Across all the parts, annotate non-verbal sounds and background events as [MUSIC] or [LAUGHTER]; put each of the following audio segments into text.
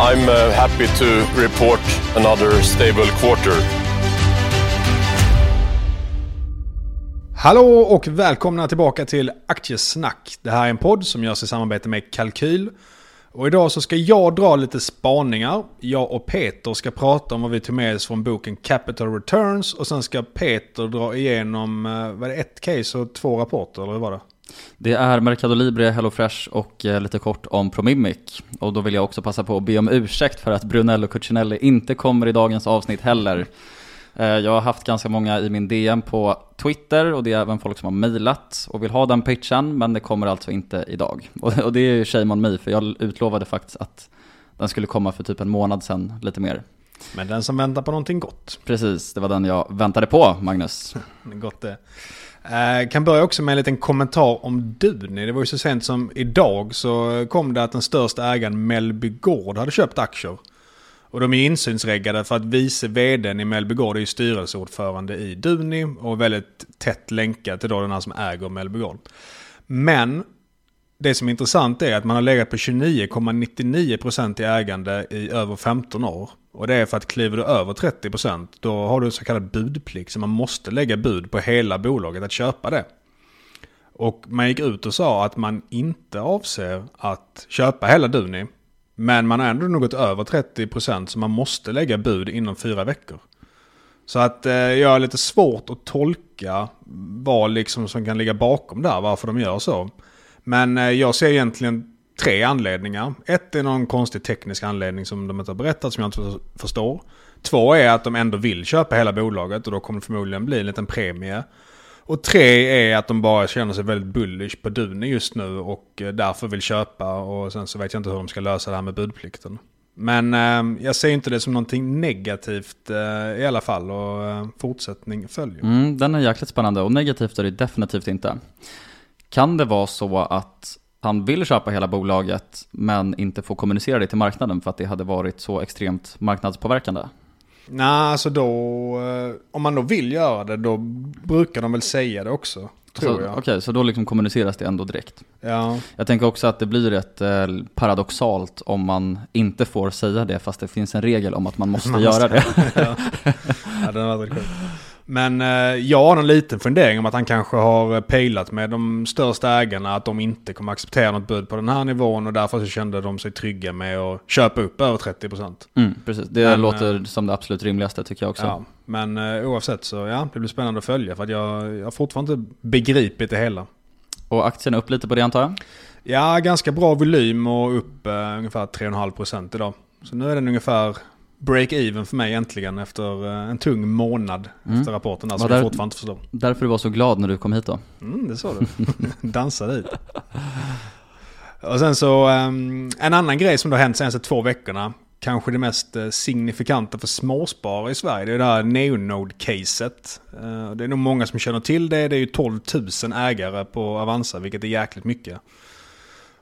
I'm uh, happy to report another stable quarter. Hallå och välkomna tillbaka till Aktiesnack. Det här är en podd som görs i samarbete med Kalkyl. Och idag så ska jag dra lite spaningar. Jag och Peter ska prata om vad vi tog med oss från boken Capital Returns. Och sen ska Peter dra igenom, eh, vad är det, ett case och två rapporter, eller hur var det? Det är Mercado Libre, HelloFresh och eh, lite kort om Promimic. Och då vill jag också passa på att be om ursäkt för att Brunello Cucinelli inte kommer i dagens avsnitt heller. Eh, Jag har haft ganska många i min DM på Twitter och det är även folk som har mejlat och vill ha den pitchen, men det kommer alltså inte idag. [LAUGHS] Och och det är ju shame on me, för jag utlovade faktiskt att den skulle komma för typ en månad sedan, lite mer. Men den som väntar på någonting gott. Precis, det var den jag väntade på, Magnus. [LAUGHS] Gott det. Eh, kan börja också med en liten kommentar om Duni. Det var ju så sent som idag så kom det att den största ägaren Mellby Gård hade köpt aktier. Och de är insynsreggade för att vice vdn i Mellby Gård är ju styrelseordförande i Duni och väldigt tätt länkad till då den här som äger Mellby Gård. Men det som är intressant är att man har legat på 29,99% i ägande i över 15 år. Och det är för att kliver du över 30% då har du så kallad budplikt. Så man måste lägga bud på hela bolaget att köpa det. Och man gick ut och sa att man inte avser att köpa hela Duni. Men man har ändå något gått över 30% så man måste lägga bud inom fyra veckor. Så att eh, jag har lite svårt att tolka vad liksom som kan ligga bakom där, varför de gör så. Men eh, jag ser egentligen tre anledningar. Ett är någon konstig teknisk anledning som de inte har berättat som jag inte förstår. Två är att de ändå vill köpa hela bolaget och då kommer det förmodligen bli en liten premie. Och tre är att de bara känner sig väldigt bullish på Duni just nu och eh, därför vill köpa. Och sen så vet jag inte hur de ska lösa det här med budplikten. Men eh, jag ser inte det som någonting negativt eh, i alla fall och eh, fortsättning följer. Mm, den är jäkligt spännande och negativt är det definitivt inte. Kan det vara så att han vill köpa hela bolaget men inte får kommunicera det till marknaden för att det hade varit så extremt marknadspåverkande? Nej, alltså då... eh, Om man då vill göra det, då brukar de väl säga det också. Tror så, jag. Okej, så då liksom kommuniceras det ändå direkt. Ja. Jag tänker också att det blir rätt eh, paradoxalt om man inte får säga det fast det finns en regel om att man måste Man göra det. [LAUGHS] ja. ja, den har varit sjuk. Men eh, jag har en liten fundering om att han kanske har pejlat med de största ägarna att de inte kommer acceptera något bud på den här nivån och därför så kände de sig trygga med att köpa upp över 30%. Mm, precis, det Men, låter eh, som det absolut rimligaste tycker jag också. Ja, men eh, oavsett så ja, det blir spännande att följa för att jag, jag har fortfarande inte begripit det hela. Och aktien är upp lite på det antar jag? Ja, ganska bra volym och upp eh, ungefär 3,5% idag. Så nu är den ungefär break-even för mig äntligen efter eh, en tung månad Mm. efter rapporten som där- jag fortfarande inte förstår. Därför du var så glad när du kom hit då? Mm, det sa du. [LAUGHS] Dansade hit. Och sen så ehm, en annan grej som har hänt senaste två veckorna. Kanske det mest eh, signifikanta för småsparare i Sverige. Det är det här Neonode-caset. Eh, Det är nog många som känner till det. Det är ju 12 000 ägare på Avanza, vilket är jäkligt mycket.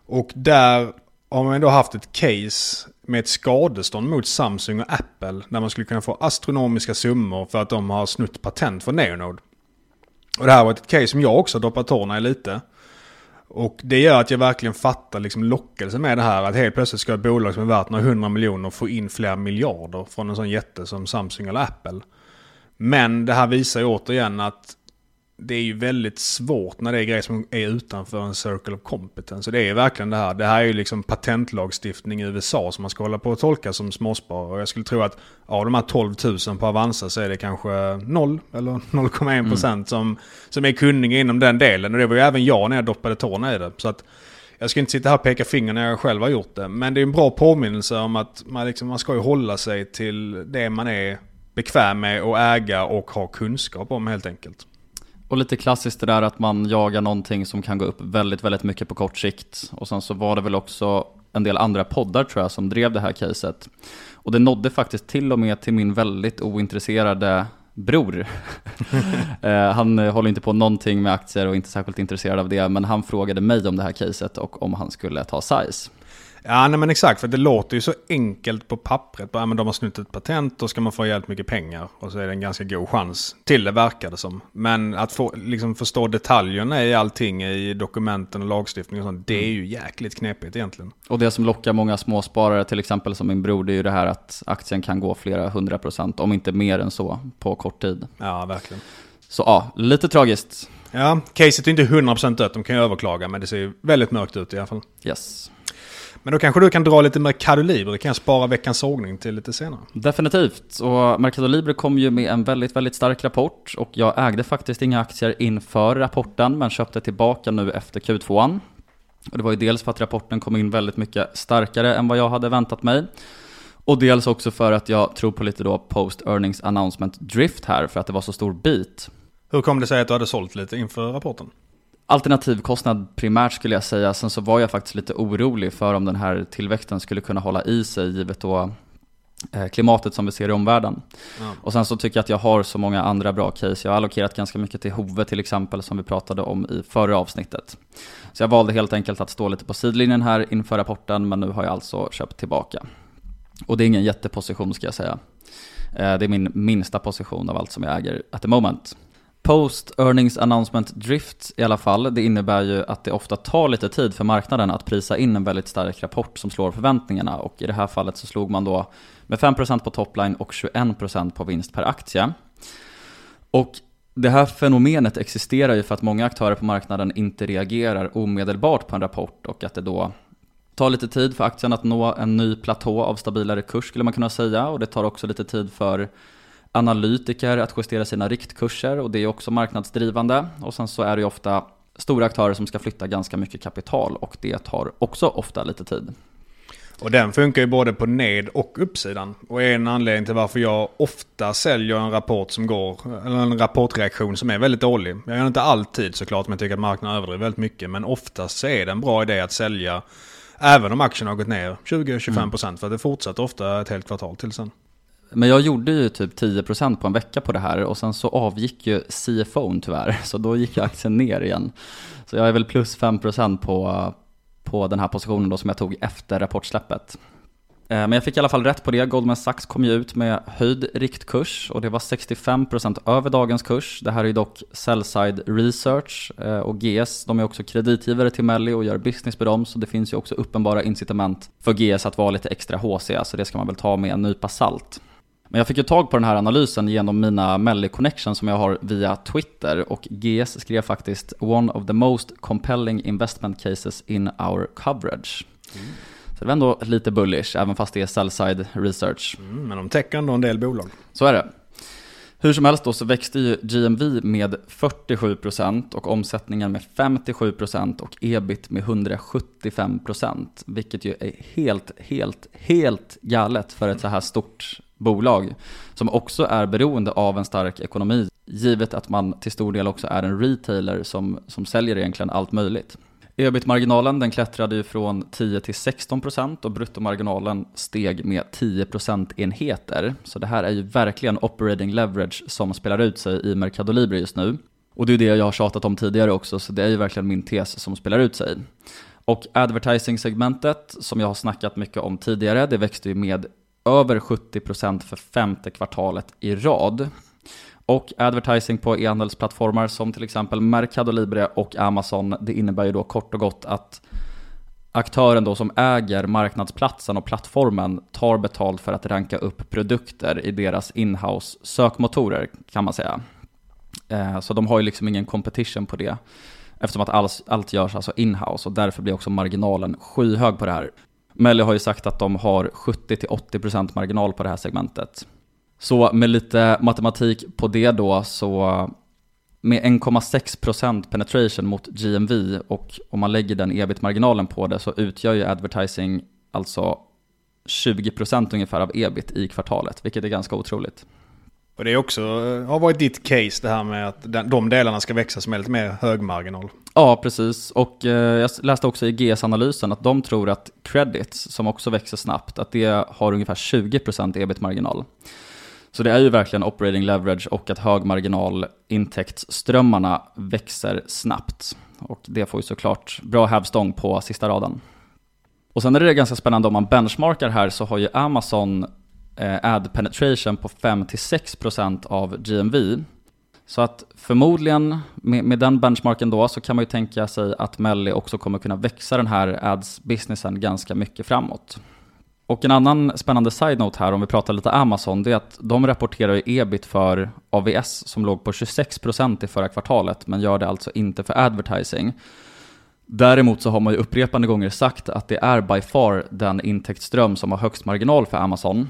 Och där har man då haft ett case med ett skadestånd mot Samsung och Apple. Där man skulle kunna få astronomiska summor för att de har snutt patent för Neonode. Och det här var ett case som jag också har doppat tårna i lite. Och det gör att jag verkligen fattar liksom lockelsen med det här. Att helt plötsligt ska ett bolag som är värt några hundra miljoner få in flera miljarder från en sån jätte som Samsung eller Apple. Men det här visar ju återigen att det är ju väldigt svårt när det är grejer som är utanför en circle of competence. Och det är verkligen det här. Det här är ju liksom patentlagstiftning i USA som man ska hålla på att tolka som småsparare. Jag skulle tro att av de här 12 000 på Avanza så är det kanske 0 eller [LAUGHS] 0,1 procent mm. som, som är kunniga inom den delen. Och det var ju även jag när jag doppade tårna i det. Så att jag ska inte sitta här och peka finger när jag själv har gjort det. Men det är en bra påminnelse om att man, liksom, man ska ju hålla sig till det man är bekväm med att äga och ha kunskap om helt enkelt. Och lite klassiskt det där att man jagar någonting som kan gå upp väldigt, väldigt mycket på kort sikt. Och sen så var det väl också en del andra poddar tror jag som drev det här caset. Och det nådde faktiskt till och med till min väldigt ointresserade bror. [LAUGHS] Eh, han eh, håller inte på någonting med aktier och inte särskilt intresserad av det, men han frågade mig om det här caset och om han skulle ta size. Ja, nej men exakt. För det låter ju så enkelt på pappret. Ja, men de har snutt ett patent, då ska man få jävligt mycket pengar. Och så är det en ganska god chans till det, verkar det som. Men att få, liksom förstå detaljerna i allting i dokumenten och lagstiftning och sånt, det är ju jäkligt knepigt egentligen. Och det som lockar många småsparare, till exempel som min bror, det är ju det här att aktien kan gå flera hundra procent, om inte mer än så, på kort tid. Ja, verkligen. Så ja, lite tragiskt. Ja, caset är inte 100% dött, de kan ju överklaga, men det ser ju väldigt mörkt ut i alla fall. Yes. Men då kanske du kan dra lite Mercado Libre, kan jag spara veckans sågning till lite senare. Definitivt, och Mercado Libre kom ju med en väldigt, väldigt stark rapport och jag ägde faktiskt inga aktier inför rapporten men köpte tillbaka nu efter Q2. Och det var ju dels för att rapporten kom in väldigt mycket starkare än vad jag hade väntat mig. Och dels också för att jag tror på lite då post earnings announcement drift här för att det var så stor bit. Hur kom det sig att du hade sålt lite inför rapporten? Alternativkostnad primärt skulle jag säga. Sen så var jag faktiskt lite orolig för om den här tillväxten skulle kunna hålla i sig givet då eh, klimatet som vi ser i omvärlden. Ja. Och sen så tycker jag att jag har så många andra bra case. Jag har allokerat ganska mycket till Hove till exempel som vi pratade om i förra avsnittet. Så jag valde helt enkelt att stå lite på sidlinjen här inför rapporten men nu har jag alltså köpt tillbaka. Och det är ingen jätteposition ska jag säga. Eh, det är min minsta position av allt som jag äger at the moment. Post Earnings Announcement Drift i alla fall, det innebär ju att det ofta tar lite tid för marknaden att prisa in en väldigt stark rapport som slår förväntningarna. Och i det här fallet så slog man då med 5% på topline och 21% på vinst per aktie. Och det här fenomenet existerar ju för att många aktörer på marknaden inte reagerar omedelbart på en rapport och att det då tar lite tid för aktien att nå en ny platå av stabilare kurs skulle man kunna säga. Och det tar också lite tid för analytiker att justera sina riktkurser och det är också marknadsdrivande. Och sen så är det ju ofta stora aktörer som ska flytta ganska mycket kapital och det tar också ofta lite tid. Och den funkar ju både på ned och uppsidan. Och en anledning till varför jag ofta säljer en rapport som går, eller en rapportreaktion som är väldigt dålig. Jag gör inte alltid såklart, men jag tycker att marknaden överdriver väldigt mycket. Men oftast så är det en bra idé att sälja även om aktien har gått ner 20-25% mm. för att det fortsätter ofta ett helt kvartal till sen. Men jag gjorde ju typ 10% på en vecka på det här och sen så avgick ju CFOn tyvärr, [LAUGHS] så då gick ju aktien ner igen. Så jag är väl plus 5% på, på den här positionen då som jag tog efter rapportsläppet. Eh, men jag fick i alla fall rätt på det. Goldman Sachs kom ju ut med höjd riktkurs och det var 65% över dagens kurs. Det här är ju dock Sellside Research eh, och GS. De är också kreditgivare till Melli och gör business med dem. Så det finns ju också uppenbara incitament för GS att vara lite extra HC. Så det ska man väl ta med en nypa salt. Men jag fick ju tag på den här analysen genom mina Melly Connection som jag har via Twitter och GS skrev faktiskt “One of the most compelling investment cases in our coverage”. Mm. Så det var ändå lite bullish, även fast det är sell-side research. Mm, men de täcker ändå en del bolag. Så är det. Hur som helst då så växte ju GMV med 47% och omsättningen med 57% och ebit med 175% vilket ju är helt, helt, helt galet för ett så här stort bolag som också är beroende av en stark ekonomi givet att man till stor del också är en retailer som, som säljer egentligen allt möjligt. Ebit-marginalen den klättrade ju från 10 till 16 procent och bruttomarginalen steg med 10 procentenheter. Så det här är ju verkligen operating leverage som spelar ut sig i Mercado Libre just nu. Och det är det jag har tjatat om tidigare också, så det är ju verkligen min tes som spelar ut sig. Och advertising-segmentet, som jag har snackat mycket om tidigare, det växte ju med över 70% för femte kvartalet i rad. Och advertising på e-handelsplattformar som till exempel Mercado Libre och Amazon, det innebär ju då kort och gott att aktören då som äger marknadsplatsen och plattformen tar betalt för att ranka upp produkter i deras inhouse sökmotorer kan man säga. Eh, så de har ju liksom ingen competition på det. Eftersom att allt, allt görs alltså inhouse och därför blir också marginalen skyhög på det här. Melly har ju sagt att de har 70-80% marginal på det här segmentet. Så med lite matematik på det då så med 1,6% penetration mot GMV och om man lägger den ebit-marginalen på det så utgör ju advertising alltså 20% ungefär av ebit i kvartalet, vilket är ganska otroligt. Och det är också, eh, har varit ditt case det här med att de delarna ska växa som är lite mer högmarginal. Ja, precis. Och eh, jag läste också i GS-analysen att de tror att credits, som också växer snabbt, att det har ungefär 20% ebit-marginal. Så det är ju verkligen operating leverage och att högmarginal intäktsströmmarna växer snabbt. Och det får ju såklart bra hävstång på sista raden. Och sen är det ganska spännande om man benchmarkar här så har ju Amazon Eh, ad penetration på 5-6% av GMV. Så att förmodligen med, med, den benchmarken då så kan man ju tänka sig att Melli också kommer kunna växa den här ads-businessen ganska mycket framåt. Och en annan spännande side-note här om vi pratar lite Amazon, det är att de rapporterar ju ebit för AVS som låg på 26% i förra kvartalet, men gör det alltså inte för advertising. Däremot så har man ju upprepande gånger sagt att det är by far den intäktsström som har högst marginal för Amazon.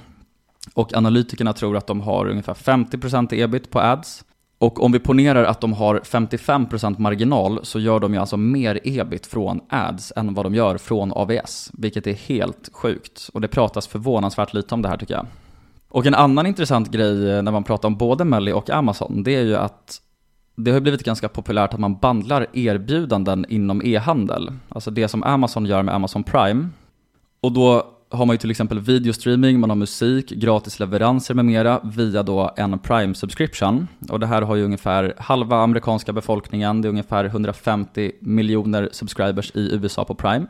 Och analytikerna tror att de har ungefär 50% ebit på ads. Och om vi ponerar att de har 55% marginal så gör de ju alltså mer ebit från ads än vad de gör från AVS, vilket är helt sjukt. Och det pratas förvånansvärt lite om det här tycker jag. Och en annan intressant grej eh, när man pratar om både Melly och Amazon, det är ju att det har blivit ganska populärt att man bandlar erbjudanden inom e-handel. Alltså det som Amazon gör med Amazon Prime. Och då har man ju till exempel videostreaming, man har musik, gratis leveranser med mera via då en Prime subscription. Och det här har ju ungefär halva amerikanska befolkningen, det är ungefär 150 miljoner subscribers i USA på Prime.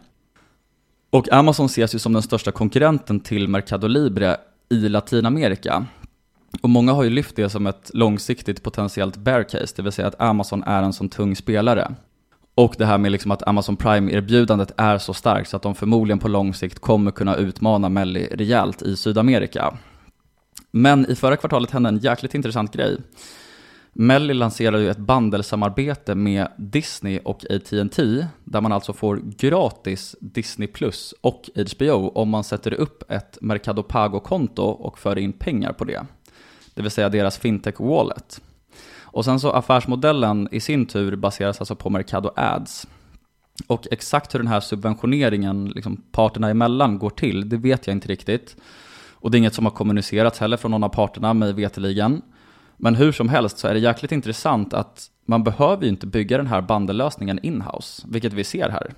Och Amazon ses ju som den största konkurrenten till Mercado Libre i Latinamerika. Och många har ju lyft det som ett långsiktigt potentiellt bear case, det vill säga att Amazon är en sån tung spelare. Och det här med liksom att Amazon Prime-erbjudandet är så starkt så att de förmodligen på lång sikt kommer kunna utmana Melly rejält i Sydamerika. Men i förra kvartalet hände en jäkligt intressant grej. Melly lanserade ju ett bandelsamarbete med Disney och AT&T där man alltså får gratis Disney Plus och HBO om man sätter upp ett Mercado Pago-konto och för in pengar på det. Det vill säga deras fintech wallet. Och sen så affärsmodellen i sin tur baseras alltså på Mercado Ads. Och exakt hur den här subventioneringen liksom, parterna emellan går till, det vet jag inte riktigt. Och det är inget som har kommunicerats heller från någon av parterna, mig veteligen. Men hur som helst så är det jäkligt intressant att man behöver ju inte bygga den här bandellösningen inhouse, vilket vi ser här.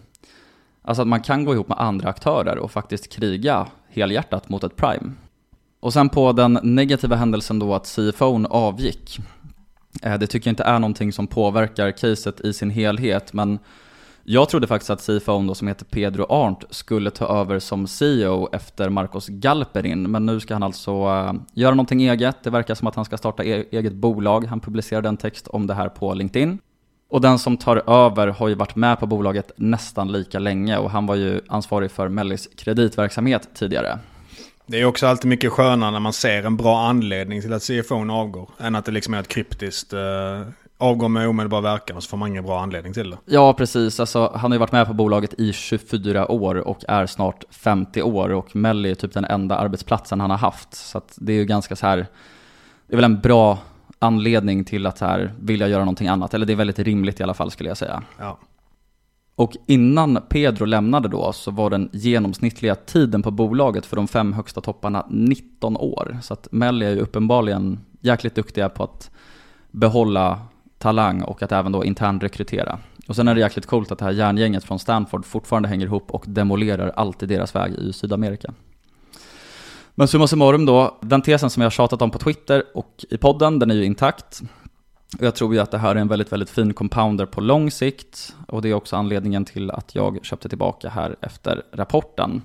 Alltså att man kan gå ihop med andra aktörer och faktiskt kriga helhjärtat mot ett Prime. Och sen på den negativa händelsen då att CFO'n avgick, Eh, det tycker jag inte är någonting som påverkar caset i sin helhet, men jag trodde faktiskt att CFOn då, som heter Pedro Arndt skulle ta över som CEO efter Marcos Galperin, men nu ska han alltså uh, göra någonting eget. Det verkar som att han ska starta e eget bolag. Han publicerade en text om det här på LinkedIn. Och den som tar över har ju varit med på bolaget nästan lika länge och han var ju ansvarig för Mellis kreditverksamhet tidigare. Det är också alltid mycket skönare när man ser en bra anledning till att CFOn avgår. Än att det liksom är ett kryptiskt eh, avgår med omedelbar verkan och så får man ingen bra anledning till det. Ja, precis. Alltså, han har ju varit med på bolaget i 24 år och är snart 50 år och Melly är typ den enda arbetsplatsen han har haft. Så det är ju ganska så här, det är väl en bra anledning till att så här, vilja göra någonting annat. Eller det är väldigt rimligt i alla fall skulle jag säga. Ja. Och innan Pedro lämnade då så var den genomsnittliga tiden på bolaget för de fem högsta topparna 19 år. Så att Melli är ju uppenbarligen jäkligt duktiga på att behålla talang och att även då intern rekrytera. Och sen är det jäkligt coolt att det här järngänget från Stanford fortfarande hänger ihop och demolerar alltid deras väg i Sydamerika. Men summa summarum då, den tesen som jag har tjatat om på Twitter och i podden, den är ju intakt. Jag tror ju att det här är en väldigt, väldigt fin compounder på lång sikt. Och det är också anledningen till att jag köpte tillbaka här efter rapporten.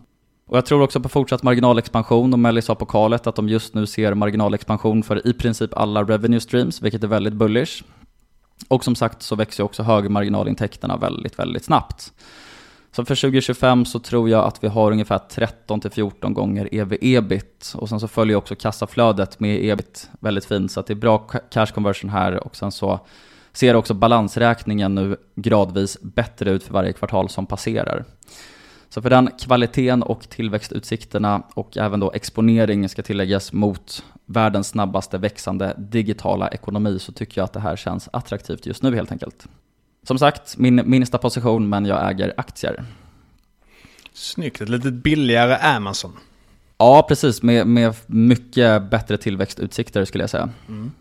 Och jag tror också på fortsatt marginalexpansion och Melly sa på kalet att de just nu ser marginalexpansion för i princip alla revenue streams, vilket är väldigt bullish. Och som sagt så växer också högmarginalintäkterna väldigt, väldigt snabbt. Så för 2025 så tror jag att vi har ungefär 13-14 gånger ev-ebit. Och sen så följer också kassaflödet med ebit väldigt fint. Så att det är bra cash conversion här. Och sen så ser också balansräkningen nu gradvis bättre ut för varje kvartal som passerar. Så för den kvaliteten och tillväxtutsikterna och även då exponering ska tilläggas mot världens snabbaste växande digitala ekonomi så tycker jag att det här känns attraktivt just nu helt enkelt. Som sagt, min minsta position men jag äger aktier. Snyggt, ett lite billigare Amazon. Ja, precis. Med, med mycket bättre tillväxtutsikter skulle jag säga. Mm.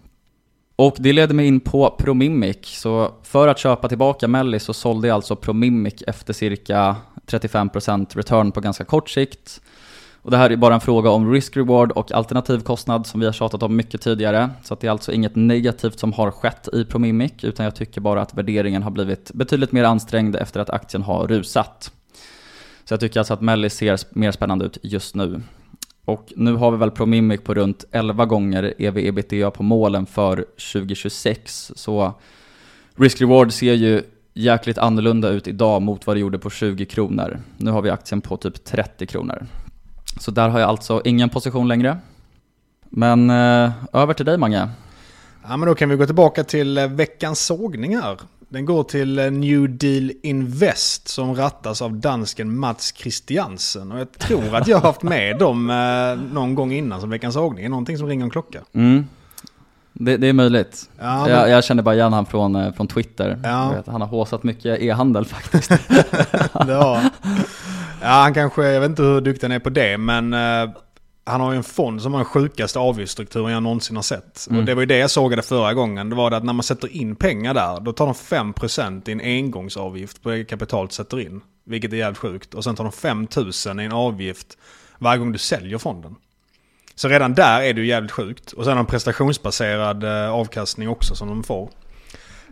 Och det leder mig in på Promimic. Så för att köpa tillbaka Melli så sålde jag alltså Promimic efter cirka 35% return på ganska kort sikt. Och det här är bara en fråga om risk-reward och alternativkostnad som vi har tjatat om mycket tidigare. Så det är alltså inget negativt som har skett i Promimic, utan jag tycker bara att värderingen har blivit betydligt mer ansträngd efter att aktien har rusat. Så jag tycker alltså att Melli ser mer spännande ut just nu. Och nu har vi väl Promimic på runt 11 gånger ev-ebitda på målen för 2026. Så risk-reward ser ju jäkligt annorlunda ut idag mot vad det gjorde på 20 kronor. Nu har vi aktien på typ 30 kronor. Så där har jag alltså ingen position längre. Men eh, över till dig Mange. Ja men då kan vi gå tillbaka till eh, veckans sågningar. Den går till eh, New Deal Invest som rattas av dansken Mats Christiansen. Och jag tror att jag har haft med dem eh, någon gång innan som veckans sågning. Någonting som ringer en klocka. Mm. Det, det, är möjligt. Ja, men... jag, jag, känner bara igen han från, eh, från Twitter. Ja. Vet, han har håsat mycket e-handel faktiskt. [LAUGHS] ja. [LAUGHS] ja, han kanske, jag vet inte hur duktig han är på det, men uh, han har ju en fond som har den sjukaste avgiftsstrukturen jag någonsin har sett. Mm. Och det var ju det jag sågade förra gången. Det var det att när man sätter in pengar där, då tar de 5% i en engångsavgift på det kapitalet sätter in. Vilket är jävligt sjukt. Och sen tar de 5000 i en avgift varje gång du säljer fonden. Så redan där är det ju jävligt sjukt. Och sen har de prestationsbaserad eh, avkastning också som de får.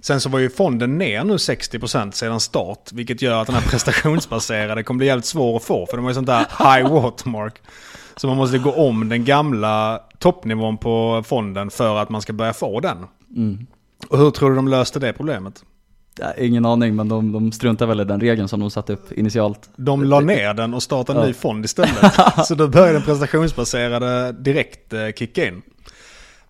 Sen så var ju fonden ner nu 60% sedan start. Vilket gör att den här [LAUGHS] prestationsbaserade kommer bli jävligt svår att få. För de har ju sånt där high watermark. Så man måste gå om den gamla toppnivån på fonden för att man ska börja få den. Mm. Och hur tror du de löste det problemet? Ingen aning, men de, de struntar väl i den regeln som de satte upp initialt. De la ner den och startade en ja. ny fond istället. [LAUGHS] så då började den prestationsbaserade direkt eh, kicka in.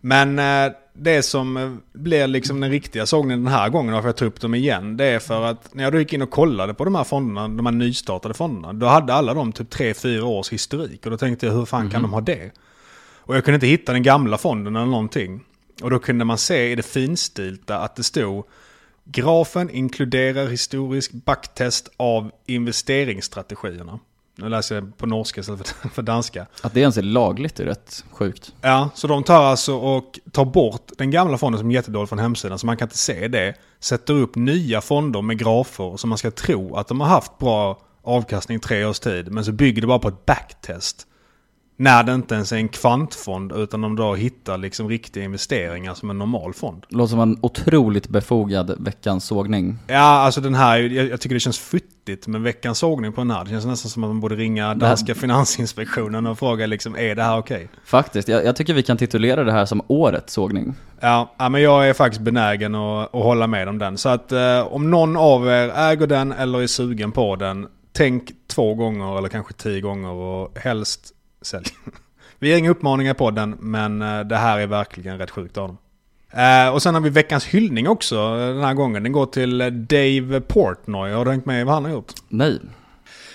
Men eh, det som eh, blir liksom den riktiga sågningen den här gången, varför jag tar upp dem igen, det är för att när jag då gick in och kollade på de här fonderna, de här nystartade fonderna, då hade alla de typ 3-4 års historik. Och då tänkte jag, hur fan mm. kan mhm. de ha det? Och jag kunde inte hitta den gamla fonden eller någonting. Och då kunde man se i det finstilta att det stod Grafen inkluderar historisk backtest av investeringsstrategierna. Nu läser jag på norska istället [LAUGHS] för danska. Att det ens är lagligt är rätt sjukt. Ja, så de tar alltså och tar bort den gamla fonden som är jättedålig från hemsidan, så man kan inte se det. Sätter upp nya fonder med grafer som man ska tro att de har haft bra avkastning i tre års tid. Men så bygger det bara på ett backtest. När det inte ens är en kvantfond utan de då hittar liksom riktiga investeringar som en normal fond. Låter som en otroligt befogad veckans sågning. Ja, alltså den här, jag, jag tycker det känns futtigt med veckans sågning på den här. Det känns nästan som att man borde ringa danska finansinspektionen och fråga liksom, är det här okej? Okay? Faktiskt, jag, jag, tycker vi kan titulera det här som årets sågning. Ja, ja men jag är faktiskt benägen att, att hålla med om den. Så att eh, om någon av er äger den eller är sugen på den, tänk två gånger eller kanske tio gånger och helst sälj. [LAUGHS] Vi har inga uppmaningar på den, men eh, det här är verkligen rätt sjukt av dem. Uh, och sen har vi veckans hyllning också eh, den här gången. Den går till Dave Portnoy. Har du hängt med i vad han har gjort? Nej.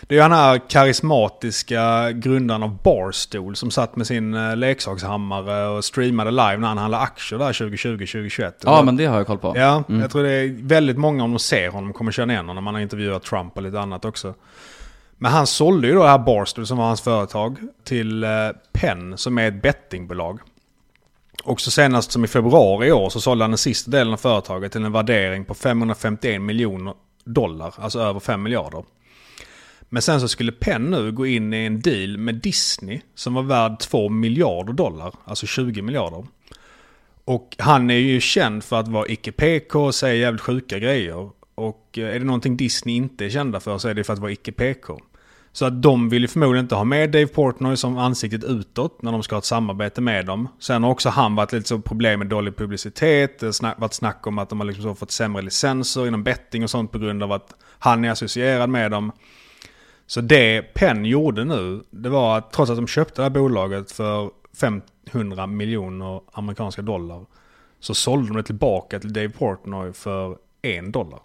Det är ju han här karismatiska grundaren av Barstool som satt med sin leksakshammare och streamade live när han handlade aktier där 2020-2021. Ja, men det har jag koll på. Ja, mm. jag tror det är väldigt många om de ser honom kommer känna igen honom. Man har intervjuat Trump och lite annat också. Men han sålde ju då det här Barstool som var hans företag till eh, Penn som är ett bettingbolag. Och så senast som i februari i år så sålde han den sista delen av företaget till en värdering på 551 miljoner dollar, alltså över 5 miljarder. Men sen så skulle Penn nu gå in i en deal med Disney som var värd 2 miljarder dollar, alltså 20 miljarder. Och han är ju känd för att vara icke-PK och säga jävligt sjuka grejer. Och eh, är det någonting Disney inte är kända för så är det för att vara icke-PK. Så att de vill ju förmodligen inte ha med Dave Portnoy som ansiktet utåt när de ska ha ett samarbete med dem. Sen har också han varit lite så problem med dålig publicitet. Eh, det har varit snack om att de har liksom fått sämre licenser inom betting och sånt på grund av att han är associerad med dem. Så det Penn gjorde nu, det var att trots att de köpte det här bolaget för 500 miljoner amerikanska dollar, så sålde de det tillbaka till Dave Portnoy för en dollar.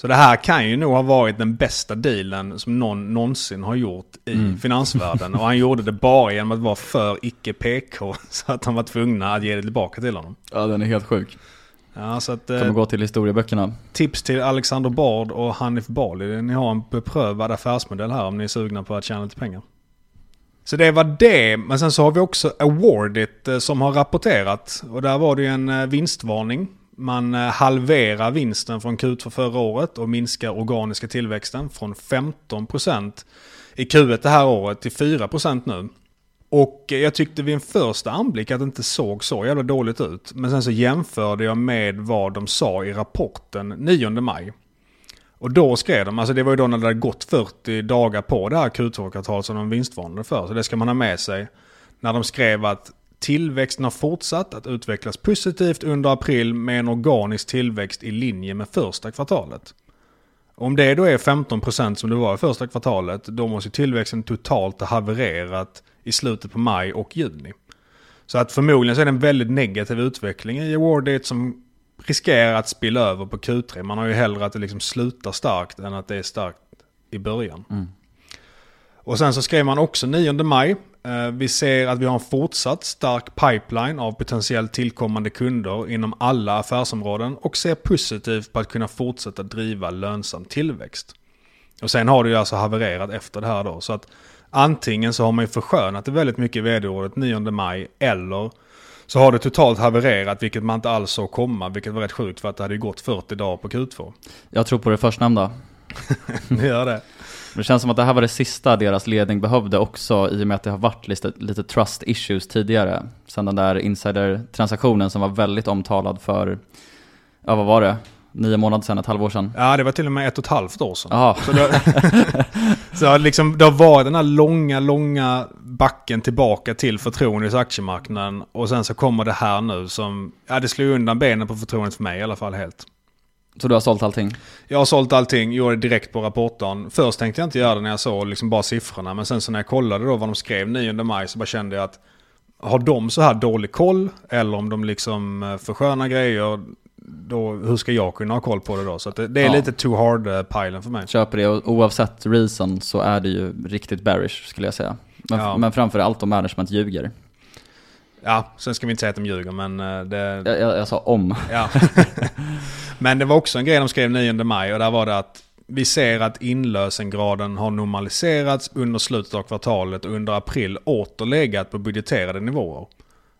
Så det här kan ju nog ha varit den bästa dealen som någon någonsin har gjort i Mm. finansvärlden. Och han gjorde det bara genom att vara för icke PK. [LAUGHS] Så att han var tvungna att ge det tillbaka till honom. Ja, den är helt sjuk. Ja, så att, Kommer eh, gå till historieböckerna. tips till Alexander Bard och Hanif Bali. Ni har en beprövad affärsmodell här om ni är sugna på att tjäna lite pengar. Så det var det. Men sen så har vi också Awardit eh, som har rapporterat. Och där var det ju en eh, vinstvarning. Man eh, halverar vinsten från Q2 förra året och minskar organiska tillväxten från 15% i Q1 det här året till 4% nu. Och jag tyckte vid en första anblick att det inte såg så jävla dåligt ut. Men sen så jämförde jag med vad de sa i rapporten 9 maj. Och då skrev de, alltså det var ju då när det hade gått 40 dagar på det här Q2-kvartalet som de vinstvarnade för. Så det ska man ha med sig. När de skrev att tillväxten har fortsatt att utvecklas positivt under april med en organisk tillväxt i linje med första kvartalet. Om det då är 15% som det var i första kvartalet, då måste tillväxten totalt ha havererat i slutet på maj och juni. Så att förmodligen så är det en väldigt negativ utveckling i Awardit som riskerar att spilla över på Q3. Man har ju hellre att det liksom slutar starkt än att det är starkt i början. Och sen så skrev man också 9 maj. Eh, Vi ser att vi har en fortsatt stark pipeline av potentiellt tillkommande kunder inom alla affärsområden och ser positivt på att kunna fortsätta driva lönsam tillväxt. Och sen har det ju alltså havererat efter det här då. Så att antingen så har man ju förskönat det väldigt mycket i vd-året 9 maj eller så har det totalt havererat vilket man inte alls såg komma. Vilket var rätt sjukt för att det hade gått 40 dagar på Q2. Jag tror på det förstnämnda. [LAUGHS] Det gör det. Det känns som att det här var det sista deras ledning behövde också i och med att det har varit lite, lite trust issues tidigare. Sen den där insider-transaktionen som var väldigt omtalad för, ja vad var det? Nio månader sedan, ett halvår sedan. Ja, det var till och med ett och ett halvt år sedan. Så det, [LAUGHS] så liksom, det har varit den här långa, långa backen tillbaka till förtroendet i aktiemarknaden. Och sen så kommer det här nu som, ja det slår ju undan benen på förtroendet för mig i alla fall helt. Så du har sålt allting? Jag har sålt allting, gjorde det direkt på rapporten. Först tänkte jag inte göra det när jag såg liksom bara siffrorna. Men sen så när jag kollade då vad de skrev 9 maj så bara kände jag att har de så här dålig koll eller om de liksom eh, förskönar grejer. Då, hur ska jag kunna ha koll på det då? Så det, det är Ja. lite too hard-pilen för mig. Köper det och oavsett reason så är det ju riktigt bearish skulle jag säga. Men, Ja. men framför allt om management ljuger. Ja, sen ska vi inte säga att de ljuger men eh, det... Jag, jag, jag sa om. Ja. [LAUGHS] Men det var också en grej de skrev 9 maj och där var det att vi ser att inlösengraden har normaliserats under slutet av kvartalet och under april åter legat på budgeterade nivåer.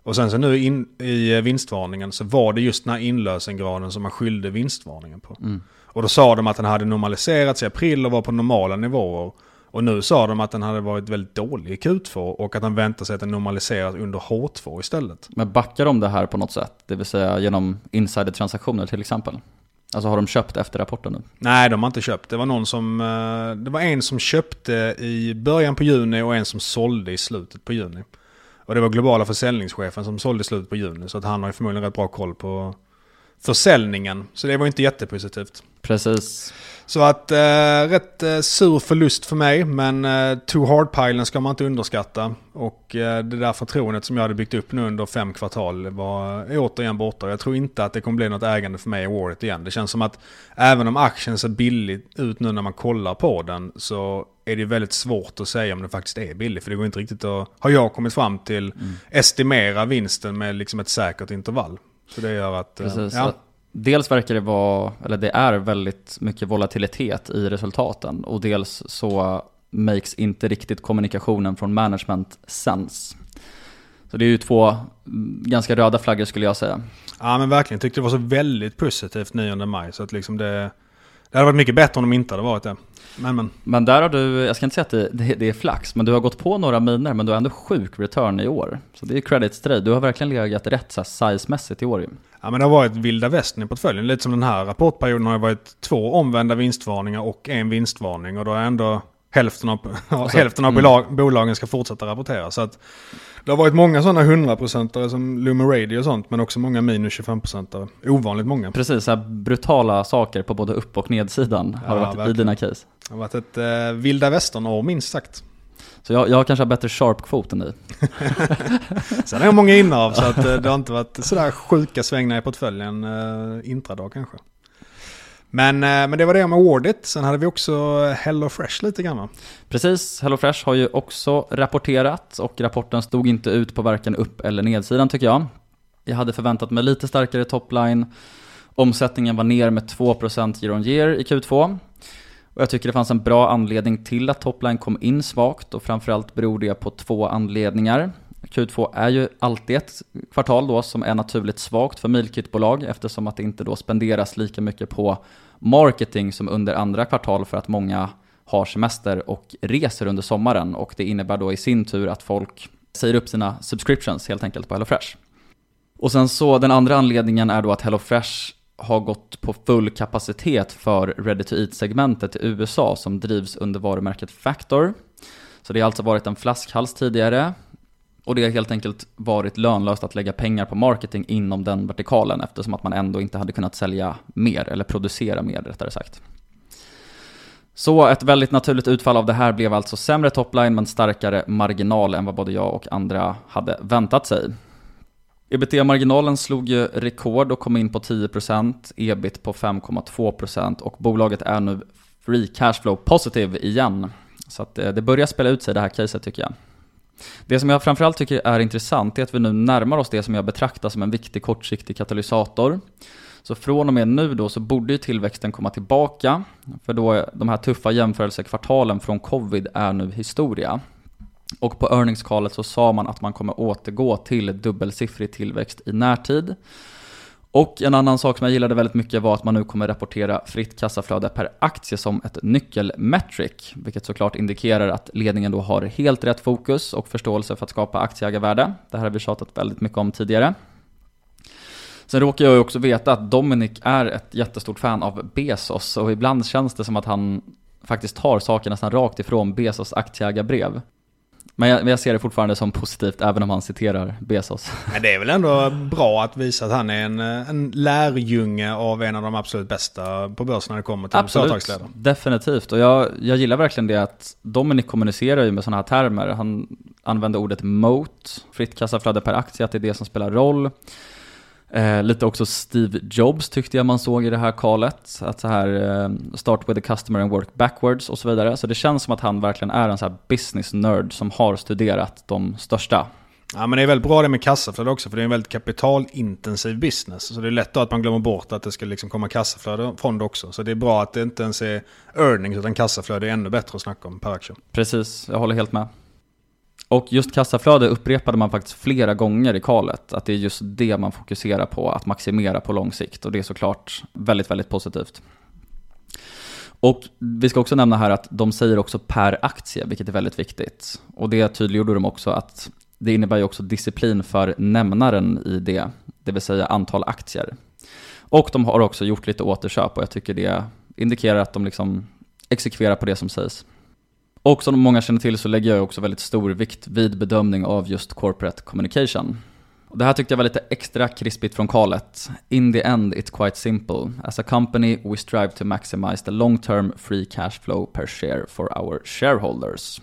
Och sen så nu in, i vinstvarningen så var det just den här inlösengraden som man skyllde vinstvarningen på. Och då sa de att den hade normaliserats i april och var på normala nivåer. Och nu sa de att den hade varit väldigt dålig i Q2 och att de väntar sig att den normaliseras under H2 istället. Men backar de det här på något sätt? Det vill säga genom insider-transaktioner till exempel? Alltså har de köpt efter rapporten nu? Nej, de har inte köpt. Det var någon som... eh, Det var en som köpte i början på juni och en som sålde i slutet på juni. Och det var globala försäljningschefen som sålde i slutet på juni. Så att han har ju förmodligen rätt bra koll på försäljningen. Så det var inte jättepositivt. Precis. Så att eh, rätt eh, sur förlust för mig. Men eh, too hard-pilen ska man inte underskatta. Och eh, det där förtroendet som jag hade byggt upp nu under fem kvartal var, är återigen borta. Jag tror inte att det kommer bli något ägande för mig i året igen. Det känns som att även om aktien ser billig ut nu när man kollar på den så är det väldigt svårt att säga om den faktiskt är billig. För det går inte riktigt att, har jag kommit fram till, estimera vinsten med liksom ett säkert intervall. Så det gör att... eh, Precis. ja. Dels verkar det vara, eller det är väldigt mycket volatilitet i resultaten och dels så makes inte riktigt kommunikationen från management sense. Så det är ju två mm, ganska röda flaggor skulle jag säga. Ja men verkligen, tyckte det var så väldigt positivt 9 maj. Så att liksom det, det hade varit mycket bättre om de inte hade varit det. Men men. Men där har du, jag ska inte säga att det, det, det är flax, men du har gått på några miner men du har ändå sjuk return i år. Så det är credits till dig. Du har verkligen legat rätt size-mässigt i år ju. Ja men det har varit vilda västern i portföljen. Lite som den här rapportperioden har det varit två omvända vinstvarningar och en vinstvarning. Och då jag ändå hälften av, [LAUGHS] hälften av bolag, bolagen ska fortsätta rapportera. Så att det har varit många sådana 100% som Lumen Radio och sånt, men också många minus 25%. Ovanligt många. Precis, så brutala saker på både upp och nedsidan har Ja, varit i verkligen. dina case. Det har varit ett eh, vilda västern-år minst sagt. Så jag, jag kanske har bättre sharp-kvot än dig. [LAUGHS] Sen har jag många innehav så att eh, det har inte varit sådär sjuka svängningar i portföljen eh, intradag kanske. Men, eh, men det var det om Awardit. Sen hade vi också Hello Fresh lite grann va? Precis, HelloFresh har ju också rapporterat och rapporten stod inte ut på varken upp eller nedsidan tycker jag. Jag hade förväntat mig lite starkare topline. Omsättningen var ner med 2% year on year i Q2. Och jag tycker det fanns en bra anledning till att topline kom in svagt och framförallt beror det på två anledningar. Q2 är ju alltid ett kvartal då som är naturligt svagt för milkitbolag eftersom att det inte då spenderas lika mycket på marketing som under andra kvartal för att många har semester och reser under sommaren och det innebär då i sin tur att folk säger upp sina subscriptions helt enkelt på HelloFresh. Och sen så den andra anledningen är då att HelloFresh har gått på full kapacitet för Ready to Eat-segmentet i USA som drivs under varumärket Factor. Så det har alltså varit en flaskhals tidigare och det har helt enkelt varit lönlöst att lägga pengar på marketing inom den vertikalen eftersom att man ändå inte hade kunnat sälja mer eller producera mer rättare sagt. Så ett väldigt naturligt utfall av det här blev alltså sämre topline men starkare marginal än vad både jag och andra hade väntat sig ebitda-marginalen slog ju rekord och kom in på 10%, ebit på 5,2% och bolaget är nu free cashflow positive igen. Så att eh, det börjar spela ut sig det här caset tycker jag. Det som jag framförallt tycker är intressant är att vi nu närmar oss det som jag betraktar som en viktig kortsiktig katalysator. Så från och med nu då så borde ju tillväxten komma tillbaka, för då är de här tuffa jämförelsekvartalen från covid är nu historia. Och på earningskalet så sa man att man kommer återgå till dubbelsiffrig tillväxt i närtid. Och en annan sak som jag gillade väldigt mycket var att man nu kommer rapportera fritt kassaflöde per aktie som ett nyckelmetric, vilket såklart indikerar att ledningen då har helt rätt fokus och förståelse för att skapa aktieägarvärde. Det här har vi tjatat väldigt mycket om tidigare. Sen råkar jag ju också veta att Dominic är ett jättestort fan av Bezos och ibland känns det som att han faktiskt tar saker nästan rakt ifrån Bezos aktieägarbrev. Men jag, men jag ser det fortfarande som positivt även om han citerar Bezos. [LAUGHS] Men det är väl ändå bra att visa att han är en, en lärjunge av en av de absolut bästa på börsen när det kommer till Absolut, företagsledare. definitivt. Och jag, jag gillar verkligen det att Dominic kommunicerar ju med sådana här termer. Han använder ordet moat, fritt kassaflöde per aktie, att det är det som spelar roll. Eh, lite också Steve Jobs tyckte jag man såg i det här kalet. Att så här, eh, start with the customer and work backwards och så vidare. Så det känns som att han verkligen är en så här business nerd som har studerat de största. Ja men det är väldigt bra det med kassaflöde också för det är en väldigt kapitalintensiv business. Så det är lätt då att man glömmer bort att det ska liksom komma kassaflöde från det också. Så det är bra att det inte ens är earnings utan kassaflöde är ännu bättre att snacka om per aktie. Precis, jag håller helt med. Och just kassaflöde upprepade man faktiskt flera gånger i kalet, att det är just det man fokuserar på, att maximera på lång sikt. Och det är såklart väldigt, väldigt positivt. Och vi ska också nämna här att de säger också per aktie, vilket är väldigt viktigt. Och det tydliggjorde de också att det innebär ju också disciplin för nämnaren i det, det vill säga antal aktier. Och de har också gjort lite återköp och jag tycker det indikerar att de liksom exekverar på det som sägs. Och som många känner till så lägger jag också väldigt stor vikt vid bedömning av just corporate communication. Det här tyckte jag var lite extra krispigt från kalet. In the end it's quite simple. As a company we strive to maximize the long term free cash flow per share for our shareholders.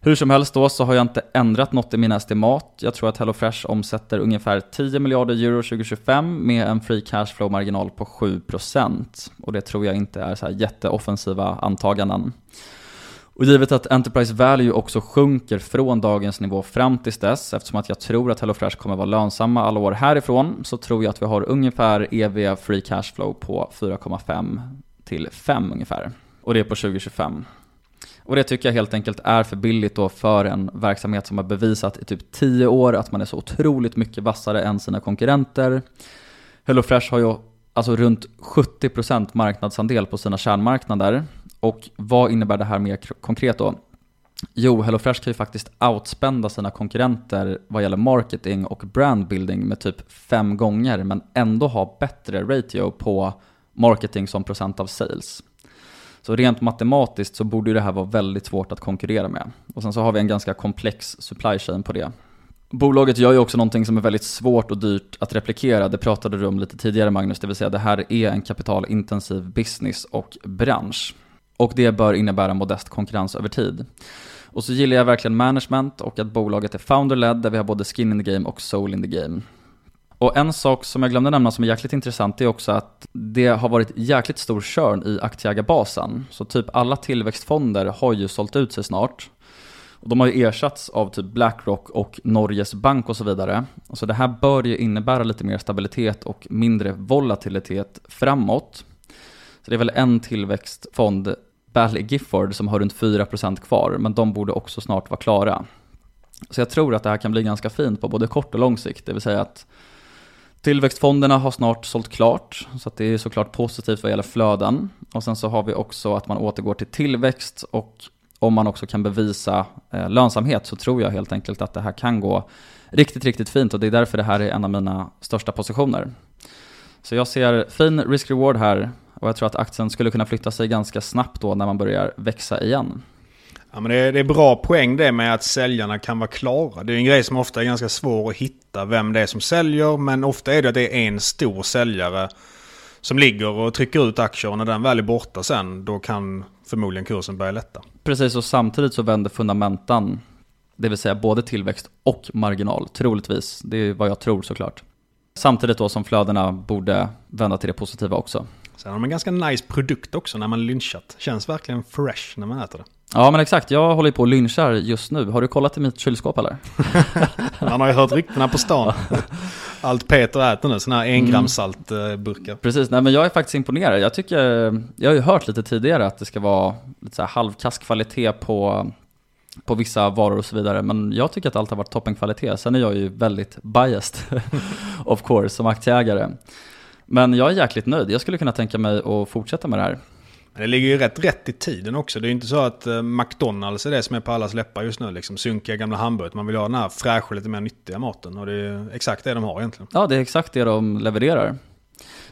Hur som helst då så har jag inte ändrat något i mina estimat. Jag tror att HelloFresh omsätter ungefär 10 miljarder euro 2025 med en free cash flow marginal på 7%. Och det tror jag inte är så här jätteoffensiva antaganden. Och givet att Enterprise Value också sjunker från dagens nivå fram tills dess, eftersom att jag tror att HelloFresh kommer vara lönsamma alla år härifrån, så tror jag att vi har ungefär EV Free Cash Flow på 4,5 till 5 ungefär. Och det är på 2025. Och det tycker jag helt enkelt är för billigt då för en verksamhet som har bevisat i typ 10 år att man är så otroligt mycket vassare än sina konkurrenter. HelloFresh har ju alltså runt 70% marknadsandel på sina kärnmarknader. Och vad innebär det här mer konkret då? Jo, HelloFresh kan ju faktiskt outspenda sina konkurrenter vad gäller marketing och brandbuilding med typ fem gånger men ändå ha bättre ratio på marketing som procent av sales. Så rent matematiskt så borde ju det här vara väldigt svårt att konkurrera med. Och sen så har vi en ganska komplex supply chain på det. Bolaget gör ju också någonting som är väldigt svårt och dyrt att replikera. Det pratade du om lite tidigare Magnus, det vill säga det här är en kapitalintensiv business och bransch. Och det bör innebära modest konkurrens över tid. Och så gillar jag verkligen management och att bolaget är founder-led där vi har både skin in the game och soul in the game. Och en sak som jag glömde nämna som är jäkligt intressant är också att det har varit jäkligt stor körn i aktieägarbasen. Så typ alla tillväxtfonder har ju sålt ut sig snart. Och de har ju ersatts av typ Blackrock och Norges bank och så vidare. Så det här bör ju innebära lite mer stabilitet och mindre volatilitet framåt. Så det är väl en tillväxtfond, Bally Gifford, som har runt 4% kvar, men de borde också snart vara klara. Så jag tror att det här kan bli ganska fint på både kort och lång sikt, det vill säga att Tillväxtfonderna har snart sålt klart, så det är såklart positivt vad gäller flöden. Och sen så har vi också att man återgår till tillväxt och om man också kan bevisa eh, lönsamhet så tror jag helt enkelt att det här kan gå riktigt, riktigt fint och det är därför det här är en av mina största positioner. Så jag ser fin risk-reward här och jag tror att aktien skulle kunna flytta sig ganska snabbt då när man börjar växa igen. Ja, men det, är, det är bra poäng det med att säljarna kan vara klara. Det är en grej som ofta är ganska svår att hitta vem det är som säljer. Men ofta är det att det är en stor säljare som ligger och trycker ut aktier. Och när den väl är borta sen, då kan förmodligen kursen börja lätta. Precis, och samtidigt så vänder fundamentan, det vill säga både tillväxt och marginal, troligtvis. Det är vad jag tror såklart. Samtidigt då som flödena borde vända till det positiva också. Sen har de en ganska nice produkt också när man lynchat. Känns verkligen fresh när man äter det. Ja men exakt, jag håller på och lynchar just nu. Har du kollat i mitt kylskåp eller? [LAUGHS] Man har ju hört ryktena på stan. Allt Peter äter nu, sådana här engramsaltburkar. Precis, nej men jag är faktiskt imponerad. Jag tycker, jag har ju hört lite tidigare att det ska vara lite så här halvkass kvalitet på, på vissa varor och så vidare. Men jag tycker att allt har varit toppenkvalitet. Sen är jag ju väldigt biased, [LAUGHS] of course, som aktieägare. Men jag är jäkligt nöjd. Jag skulle kunna tänka mig att fortsätta med det här. Det ligger ju rätt rätt i tiden också. Det är ju inte så att uh, McDonalds är det som är på allas läppar just nu. Liksom sunkiga gamla hamburgare. Man vill ha den här fräscha, lite mer nyttiga maten. Och det är exakt det de har egentligen. Ja, det är exakt det de levererar.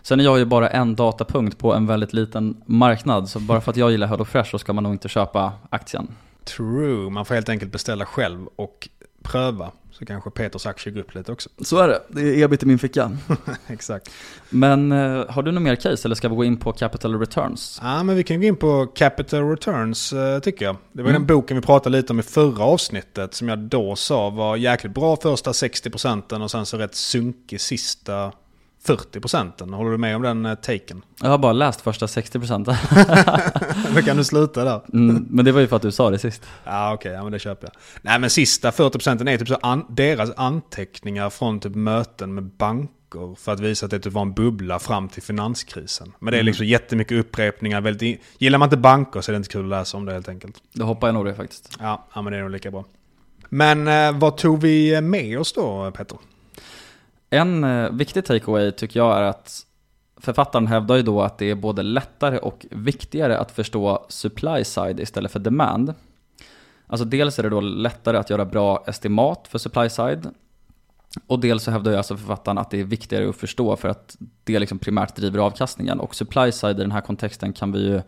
Sen är jag ju bara en datapunkt på en väldigt liten marknad. Så bara för att jag gillar HelloFresh så ska man nog inte köpa aktien. True, man får helt enkelt beställa själv och pröva. Så kanske Peters aktie går upp lite också. Så är det, det är ebit i min ficka. [LAUGHS] Exakt. Men eh, har du något mer case eller ska vi gå in på capital returns? Ja, men vi kan gå in på capital returns eh, tycker jag. Det var mm. den boken vi pratade lite om i förra avsnittet som jag då sa var jäkligt bra första 60% och sen så rätt sunkig sista 40 procenten. Håller du med om den eh, taken? Jag har bara läst första 60 procenten. [LAUGHS] Då kan du sluta där. Mm, men det var ju för att du sa det sist. Ja okej, okay, ja, men det köper jag. Nej men sista 40 procenten är typ så an deras anteckningar från typ möten med banker för att visa att det typ var en bubbla fram till finanskrisen. Men det är mm. liksom mm. jättemycket upprepningar. Väldigt Gillar man inte banker så är det inte kul att läsa om det helt enkelt. Då hoppar jag nog det faktiskt. Ja, ja men det är nog lika bra. Men eh, vad tog vi med oss då Petter? En eh, viktig takeaway tycker jag är att författaren hävdar ju då att det är både lättare och viktigare att förstå supply side istället för demand. Alltså dels är det då lättare att göra bra estimat för supply side och dels så hävdar ju alltså författaren att det är viktigare att förstå för att det liksom primärt driver avkastningen och supply side i den här kontexten kan vi ju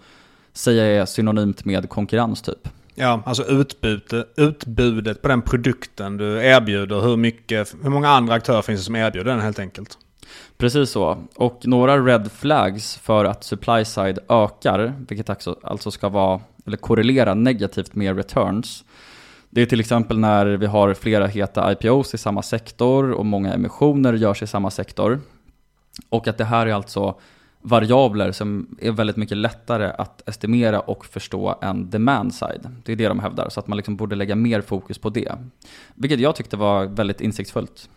säga är synonymt med konkurrens typ. Ja, alltså utbudet, utbudet på den produkten du erbjuder. Hur, mycket, hur många andra aktörer finns det som erbjuder den helt enkelt? Precis så. Och några red flags för att supply side ökar, vilket alltså, alltså ska vara, eller korrelera negativt med returns. Det är till exempel när vi har flera heta IPOs i samma sektor och många emissioner görs i samma sektor. Och att det här är alltså variabler som är väldigt mycket lättare att estimera och förstå än demand side. Det är det de hävdar, så att man liksom borde lägga mer fokus på det. Vilket jag tyckte var väldigt insiktsfullt.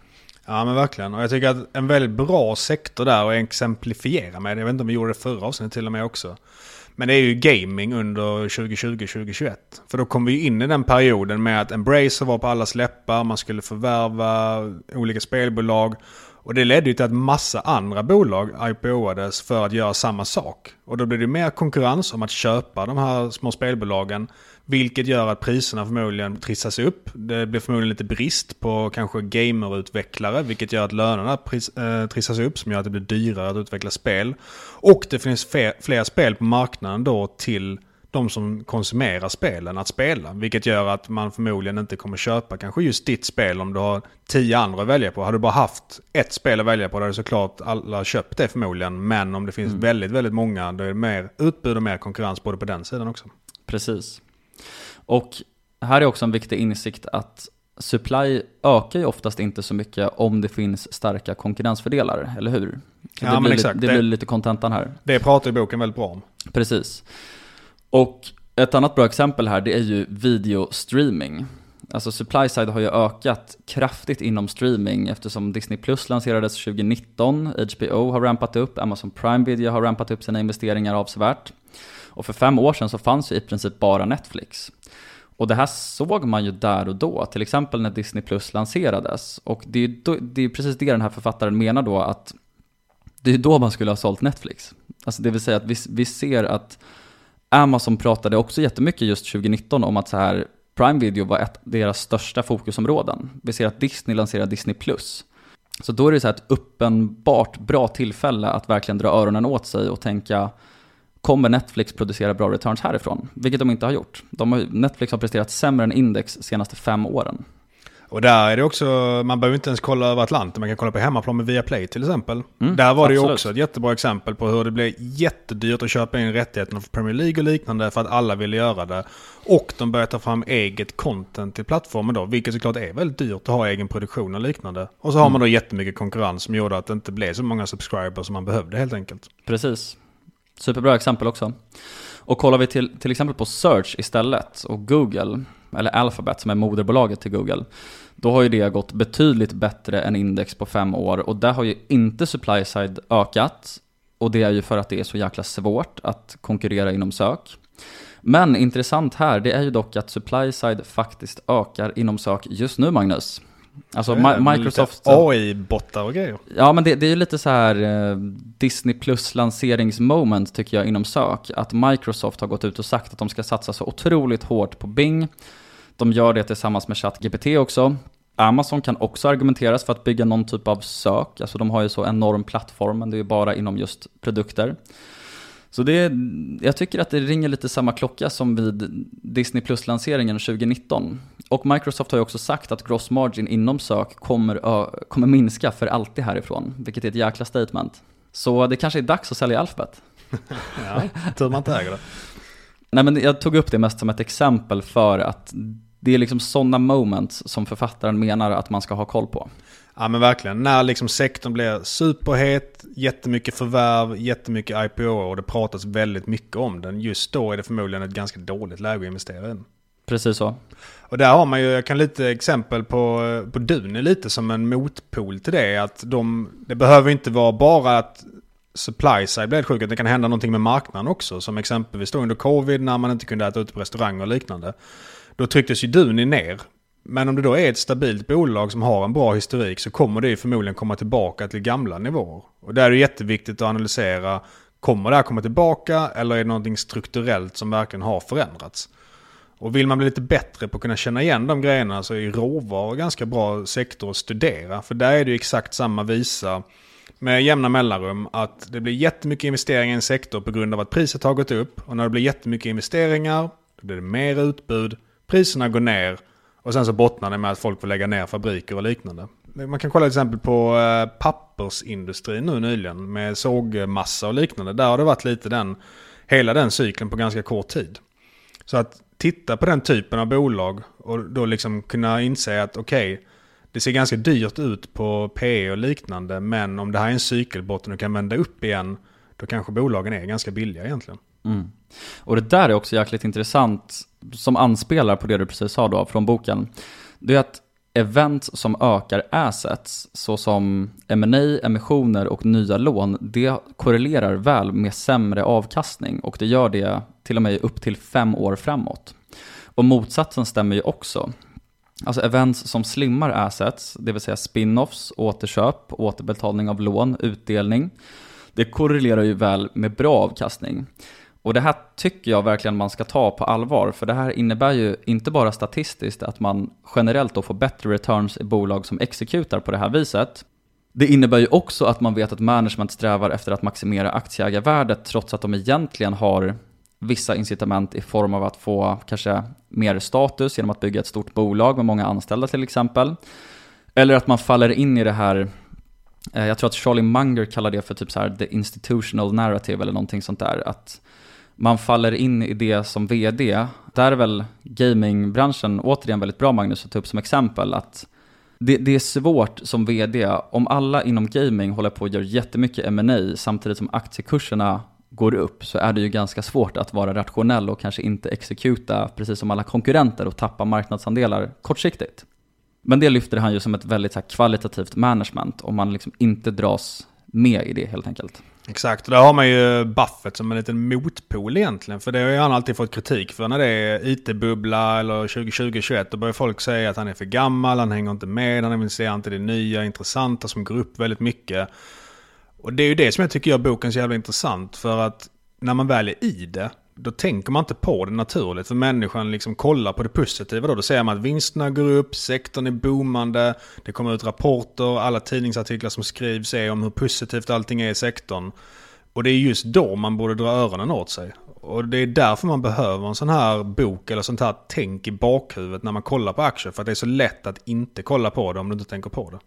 Ja men verkligen. Och jag tycker att en väldigt bra sektor där att exemplifiera med, jag vet inte om vi gjorde det förra avsnittet till och med också. Men det är ju gaming under 2020-2021. För då kom vi in i den perioden med att Embracer var på alla släppar, man skulle förvärva olika spelbolag. Och det ledde ju till att massa andra bolag IPOades för att göra samma sak. Och då blir det mer konkurrens om att köpa de här små spelbolagen. Vilket gör att priserna förmodligen trissas upp. Det blir förmodligen lite brist på kanske gamerutvecklare. Vilket gör att lönerna pris, eh, trissas upp. Som gör att det blir dyrare att utveckla spel. Och det finns fler, fler spel på marknaden då till de som konsumerar spelen att spela. Vilket gör att man förmodligen inte kommer köpa kanske just ditt spel om du har tio andra att välja på. Hade du bara haft ett spel att välja på hade såklart alla köpt det förmodligen. Men om det finns mm. väldigt, väldigt många då är det mer utbud och mer konkurrens både på den sidan också. Precis. Och här är också en viktig insikt att supply ökar ju oftast inte så mycket om det finns starka konkurrensfördelar, eller hur? Så ja, det, blir, exakt. det blir lite kontentan här. Det pratar ju boken väldigt bra om. Precis. Och ett annat bra exempel här, det är ju videostreaming. Alltså supply side har ju ökat kraftigt inom streaming eftersom Disney Plus lanserades 2019, HBO har rampat upp, Amazon Prime Video har rampat upp sina investeringar avsevärt. Och för fem år sedan så fanns ju i princip bara Netflix. Och det här såg man ju där och då, till exempel när Disney Plus lanserades. Och det är ju det är precis det den här författaren menar då, att det är då man skulle ha sålt Netflix. Alltså det vill säga att vi, vi ser att Amazon pratade också jättemycket just 2019 om att så här, Prime Video var ett av deras största fokusområden. Vi ser att Disney lanserar Disney+. Så då är det så här ett uppenbart bra tillfälle att verkligen dra öronen åt sig och tänka Kommer Netflix producera bra returns härifrån? Vilket de inte har gjort. De har, Netflix har presterat sämre än index de senaste fem åren. Och där är det också, man behöver inte ens kolla över Atlanten, man kan kolla på hemmaplan med Viaplay till exempel. Mm, där var det ju också ett jättebra exempel på hur det blev jättedyrt att köpa in rättigheterna för Premier League och liknande för att alla ville göra det. Och de började ta fram eget content till plattformen då, vilket såklart är väldigt dyrt att ha egen produktion och liknande. Och så har mm. man då jättemycket konkurrens som gjorde att det inte blev så många subscribers som man behövde helt enkelt. Precis. Superbra exempel också. Och kollar vi till, till exempel på Search istället och Google, eller Alphabet som är moderbolaget till Google, då har ju det gått betydligt bättre än index på fem år och där har ju inte supply side ökat och det är ju för att det är så jäkla svårt att konkurrera inom sök. Men intressant här, det är ju dock att supply side faktiskt ökar inom sök just nu Magnus. Alltså Ma Microsoft... AI-bottar och grejer. Ja, men det, det är ju lite så här eh, Disney Plus lanseringsmoment tycker jag inom sök. Att Microsoft har gått ut och sagt att de ska satsa så otroligt hårt på Bing. De gör det tillsammans med ChatGPT också. Amazon kan också argumenteras för att bygga någon typ av sök. Alltså de har ju så enorm plattform, men det är ju bara inom just produkter. Så det, jag tycker att det ringer lite samma klocka som vid Disney Plus-lanseringen 2019. Och Microsoft har ju också sagt att gross margin inom sök kommer, kommer minska för alltid härifrån, vilket är ett jäkla statement. Så det kanske är dags att sälja Alphabet. [LAUGHS] ja, tur man inte äger det. Nej men jag tog upp det mest som ett exempel för att det är liksom sådana moments som författaren menar att man ska ha koll på. Ja men verkligen. När liksom sektorn blir superhet, jättemycket förvärv, jättemycket IPO och det pratas väldigt mycket om den. Just då är det förmodligen ett ganska dåligt läge att investera i den. Precis så. Och där har man ju, jag kan lite exempel på, på Duni lite som en motpol till det. Att de, det behöver inte vara bara att supply side blir sjukt. Det kan hända någonting med marknaden också. Som exempelvis då under covid när man inte kunde äta ute på restauranger och liknande. Då trycktes ju Duni ner men om det då är ett stabilt bolag som har en bra historik så kommer det förmodligen komma tillbaka till gamla nivåer. Och där är det jätteviktigt att analysera, kommer det här komma tillbaka eller är det någonting strukturellt som verkligen har förändrats? Och vill man bli lite bättre på att kunna känna igen de grejerna så är råvaror ganska bra sektor att studera. För där är det ju exakt samma visa med jämna mellanrum att det blir jättemycket investeringar i en sektor på grund av att priset har gått upp. Och när det blir jättemycket investeringar, då blir det mer utbud, priserna går ner och sen så bottnar det med att folk får lägga ner fabriker och liknande. Man kan kolla till exempel på eh, pappersindustrin nu nyligen med sågmassa och liknande. Där har det varit lite den, hela den cykeln på ganska kort tid. Så att titta på den typen av bolag och då liksom kunna inse att okej, okay, det ser ganska dyrt ut på PE och liknande. Men om det här är en cykelbotten och kan vända upp igen, då kanske bolagen är ganska billiga egentligen. Mm. Och det där är också jäkligt intressant, som anspelar på det du precis sa då från boken. Det är att event som ökar assets, såsom M&A, emissioner och nya lån, det korrelerar väl med sämre avkastning och det gör det till och med upp till fem år framåt. Och motsatsen stämmer ju också. Alltså events som slimmar assets, det vill säga spin-offs, återköp, återbetalning av lån, utdelning. Det korrelerar ju väl med bra avkastning. Och det här tycker jag verkligen man ska ta på allvar, för det här innebär ju inte bara statistiskt att man generellt då får bättre returns i bolag som exekutar på det här viset. Det innebär ju också att man vet att management strävar efter att maximera aktieägarvärdet trots att de egentligen har vissa incitament i form av att få kanske mer status genom att bygga ett stort bolag med många anställda till exempel. Eller att man faller in i det här, eh, jag tror att Charlie Munger kallar det för typ så här the institutional narrative eller någonting sånt där. Att man faller in i det som vd. Där är väl gamingbranschen återigen väldigt bra Magnus att ta upp som exempel. att det, det, är svårt som vd, om alla inom gaming håller på och gör jättemycket M&A samtidigt som aktiekurserna går upp så är det ju ganska svårt att vara rationell och kanske inte exekuta precis som alla konkurrenter och tappa marknadsandelar kortsiktigt. Men det lyfter han ju som ett väldigt så kvalitativt management om man liksom inte dras med i det helt enkelt. Exakt, och där har man ju Buffett som en liten motpol egentligen. För det har ju han alltid fått kritik för när det är IT-bubbla eller 2020-2021. Då börjar folk säga att han är för gammal, han hänger inte med, han investerar inte i det nya, intressanta som går upp väldigt mycket. Och det är ju det som jag tycker gör boken så jävla intressant. För att när man väl är i det, då tänker man inte på det naturligt. För människan liksom kollar på det positiva då. Då ser man att vinsterna går upp, sektorn är boomande, det kommer ut rapporter, alla tidningsartiklar som skrivs är om hur positivt allting är i sektorn. Och det är just då man borde dra öronen åt sig. Och det är därför man behöver en sån här bok eller sånt här tänk i bakhuvudet när man kollar på aktier. För att det är så lätt att inte kolla på det om du inte tänker på det.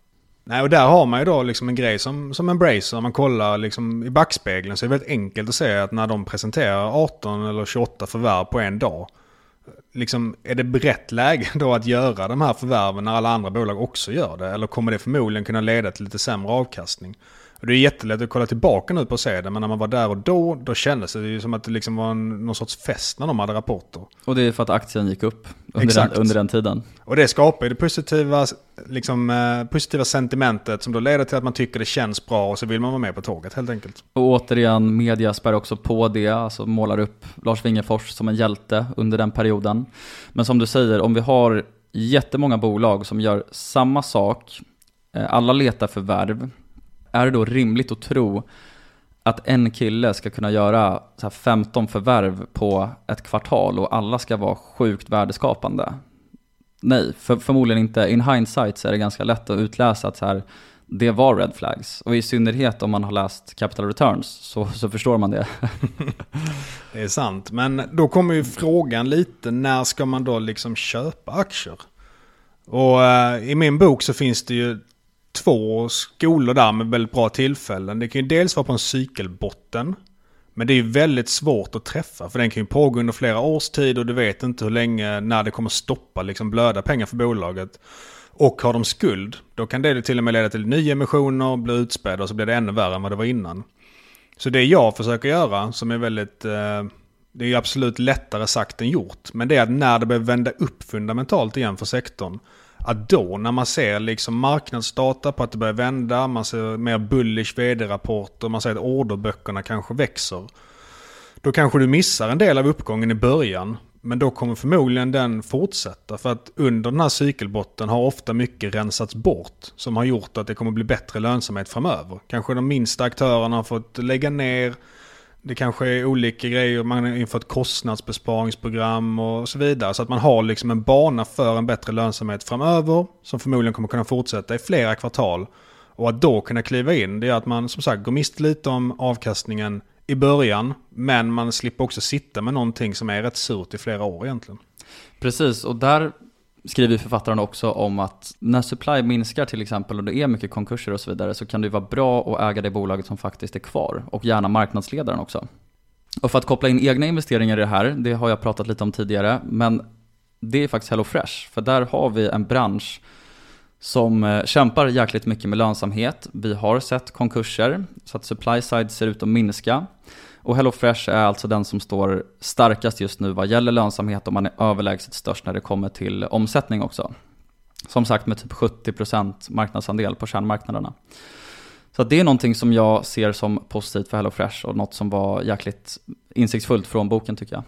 Nej, och där har man ju då liksom en grej som, som Embracer. Om man kollar liksom i backspegeln så är det väldigt enkelt att se att när de presenterar 18 eller 28 förvärv på en dag. Liksom, är det rätt läge då att göra de här förvärven när alla andra bolag också gör det? Eller kommer det förmodligen kunna leda till lite sämre avkastning? Och det är jättelätt att kolla tillbaka nu på att se det, men när man var där och då, då kändes det ju som att det liksom var en, någon sorts fest när de hade rapporter. Och det är för att aktien gick upp under, den, under den tiden. Och det skapar ju det positiva, liksom, eh, positiva sentimentet som då leder till att man tycker det känns bra och så vill man vara med på tåget helt enkelt. Och återigen, media spär också på det, alltså målar upp Lars Wingefors som en hjälte under den perioden. Men som du säger, om vi har jättemånga bolag som gör samma sak, eh, alla letar förvärv, är det då rimligt att tro att en kille ska kunna göra så 15 förvärv på ett kvartal och alla ska vara sjukt värdeskapande? Nej, för, förmodligen inte. In hindsight så är det ganska lätt att utläsa att så här, det var red flags. Och i synnerhet om man har läst Capital Returns så, så förstår man det. [LAUGHS] det är sant, men då kommer ju frågan lite, när ska man då liksom köpa aktier? Och uh, i min bok så finns det ju två skolor där med väldigt bra tillfällen. Det kan ju dels vara på en cykelbotten. Men det är ju väldigt svårt att träffa för den kan ju pågå under flera års tid och du vet inte hur länge, när det kommer stoppa liksom blöda pengar för bolaget. Och har de skuld, då kan det till och med leda till nyemissioner, bli utspädda och så blir det ännu värre än vad det var innan. Så det jag försöker göra, som är väldigt... Eh, det är ju absolut lättare sagt än gjort. Men det är att när det börjar vända upp fundamentalt igen för sektorn att då när man ser liksom marknadsdata på att det börjar vända, man ser mer bullish vd-rapporter, man ser att orderböckerna kanske växer. Då kanske du missar en del av uppgången i början. Men då kommer förmodligen den fortsätta. För att under den här cykelbotten har ofta mycket rensats bort. Som har gjort att det kommer bli bättre lönsamhet framöver. Kanske de minsta aktörerna har fått lägga ner. Det kanske är olika grejer, man har infört kostnadsbesparingsprogram och så vidare. Så att man har liksom en bana för en bättre lönsamhet framöver. Som förmodligen kommer kunna fortsätta i flera kvartal. Och att då kunna kliva in, det är att man som sagt går miste lite om avkastningen i början. Men man slipper också sitta med någonting som är rätt surt i flera år egentligen. Precis, och där skriver författaren också om att när supply minskar till exempel och det är mycket konkurser och så vidare så kan det vara bra att äga det bolaget som faktiskt är kvar och gärna marknadsledaren också. Och för att koppla in egna investeringar i det här, det har jag pratat lite om tidigare, men det är faktiskt HelloFresh, för där har vi en bransch som eh, kämpar jäkligt mycket med lönsamhet. Vi har sett konkurser, så att supply side ser ut att minska. Och HelloFresh är alltså den som står starkast just nu vad gäller lönsamhet och man är överlägset störst när det kommer till omsättning också. Som sagt med typ 70% marknadsandel på kärnmarknaderna. Så det är någonting som jag ser som positivt för HelloFresh och något som var jäkligt insiktsfullt från boken tycker jag.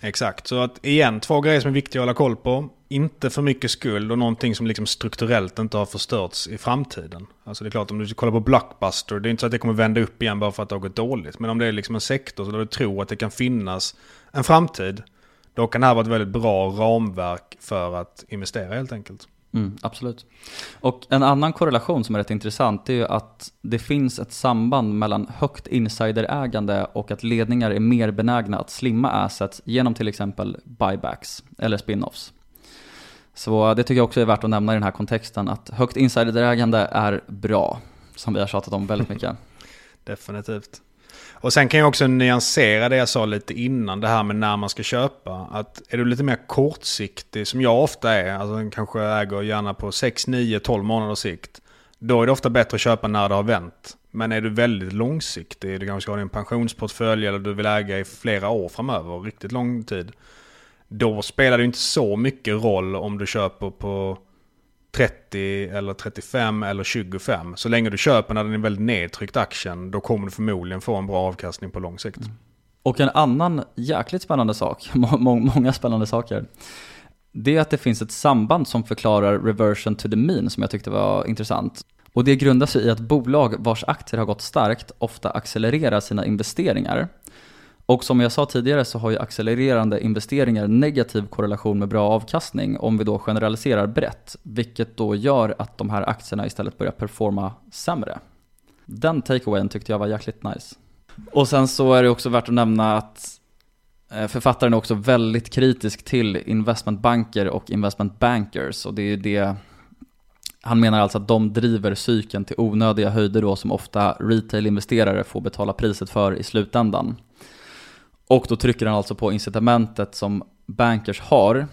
Exakt, så att igen, två grejer som är viktiga att hålla koll på. Inte för mycket skuld och någonting som liksom strukturellt inte har förstörts i framtiden. Alltså det är klart, om du kollar på Blockbuster, det är inte så att det kommer vända upp igen bara för att det har gått dåligt. Men om det är liksom en sektor så där du tror att det kan finnas en framtid, då kan det här vara ett väldigt bra ramverk för att investera helt enkelt. Mm, absolut. Och en annan korrelation som är rätt intressant är ju att det finns ett samband mellan högt insiderägande och att ledningar är mer benägna att slimma assets genom till exempel buybacks eller spin-offs. Så det tycker jag också är värt att nämna i den här kontexten att högt insiderägande är bra, som vi har tjatat om väldigt mycket. [LAUGHS] Definitivt. Och sen kan jag också nyansera det jag sa lite innan, det här med när man ska köpa. Att är du lite mer kortsiktig, som jag ofta är, alltså kanske äger gärna på 6, 9, 12 månaders sikt. Då är det ofta bättre att köpa när det har vänt. Men är du väldigt långsiktig, du kanske har en pensionsportfölj eller du vill äga i flera år framöver, riktigt lång tid. Då spelar det inte så mycket roll om du köper på 30 eller 35 eller 25. Så länge du köper när den är väldigt nedtryckt aktien, då kommer du förmodligen få en bra avkastning på lång sikt. Mm. Och en annan jäkligt spännande sak, [LAUGHS] många spännande saker, det är att det finns ett samband som förklarar reversion to the mean som jag tyckte var intressant. Och det grundar sig i att bolag vars aktier har gått starkt ofta accelererar sina investeringar. Och som jag sa tidigare så har ju accelererande investeringar negativ korrelation med bra avkastning om vi då generaliserar brett, vilket då gör att de här aktierna istället börjar performa sämre. Den takeawayen tyckte jag var jäkligt nice. Och sen så är det också värt att nämna att eh, författaren är också väldigt kritisk till investmentbanker och investmentbankers. och det är det han menar alltså att de driver cykeln till onödiga höjder då som ofta retail-investerare får betala priset för i slutändan. Och då trycker han alltså på incitamentet som bankers har.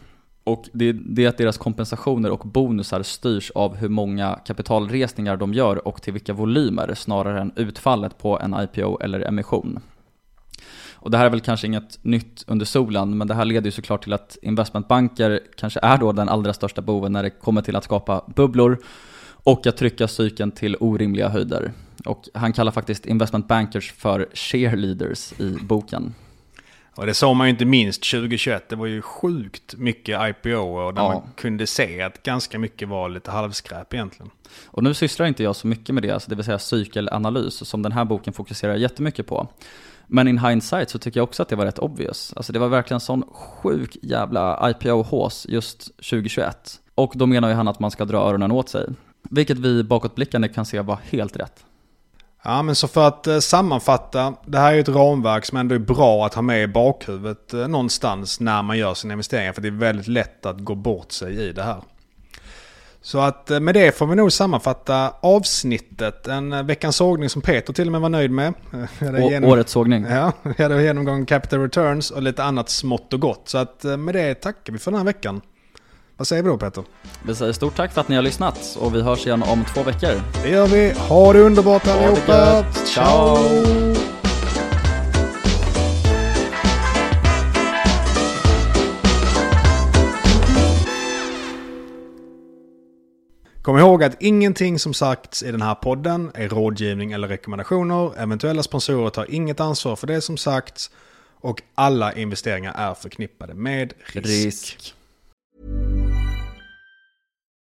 Och det, det är att deras kompensationer och bonusar styrs av hur många kapitalresningar de gör och till vilka volymer snarare än utfallet på en IPO eller emission. Och det här är väl kanske inget nytt under solen, men det här leder ju såklart till att investmentbanker kanske är då den allra största boven när det kommer till att skapa bubblor och att trycka cykeln till orimliga höjder. Och han kallar faktiskt investmentbankers för cheerleaders i boken. Och det såg man ju inte minst 2021. Det var ju sjukt mycket IPO och där ja. man kunde se att ganska mycket var lite halvskräp egentligen. Och nu sysslar inte jag så mycket med det, alltså det vill säga cykelanalys, som den här boken fokuserar jättemycket på. Men in hindsight så tycker jag också att det var rätt obvious. Alltså det var verkligen sån sjuk jävla IPO-hås just 2021. Och då menar ju han att man ska dra öronen åt sig. Vilket vi bakåtblickande kan se var helt rätt. Ja, men så för att eh, sammanfatta. Det här är ju ett ramverk som ändå är bra att ha med i bakhuvudet eh, någonstans när man gör sina investeringar. För det är väldigt lätt att gå bort sig i det här. Så att eh, med det får vi nog sammanfatta avsnittet. En veckans sågning som Peter till och med var nöjd med. Genom... Årets sågning. Ja, [LAUGHS] vi hade genomgång Capital Returns och lite annat smått och gott. Så att med det tackar vi för den här veckan. Vad säger vi då Peter? Vi säger stort tack för att ni har lyssnat och vi hörs igen om två veckor. Det gör vi. Ha det underbart allihopa. Ciao! Kom ihåg att ingenting som sagts i den här podden är rådgivning eller rekommendationer. Eventuella sponsorer tar inget ansvar för det som sagts. Och alla investeringar är förknippade med risk. risk.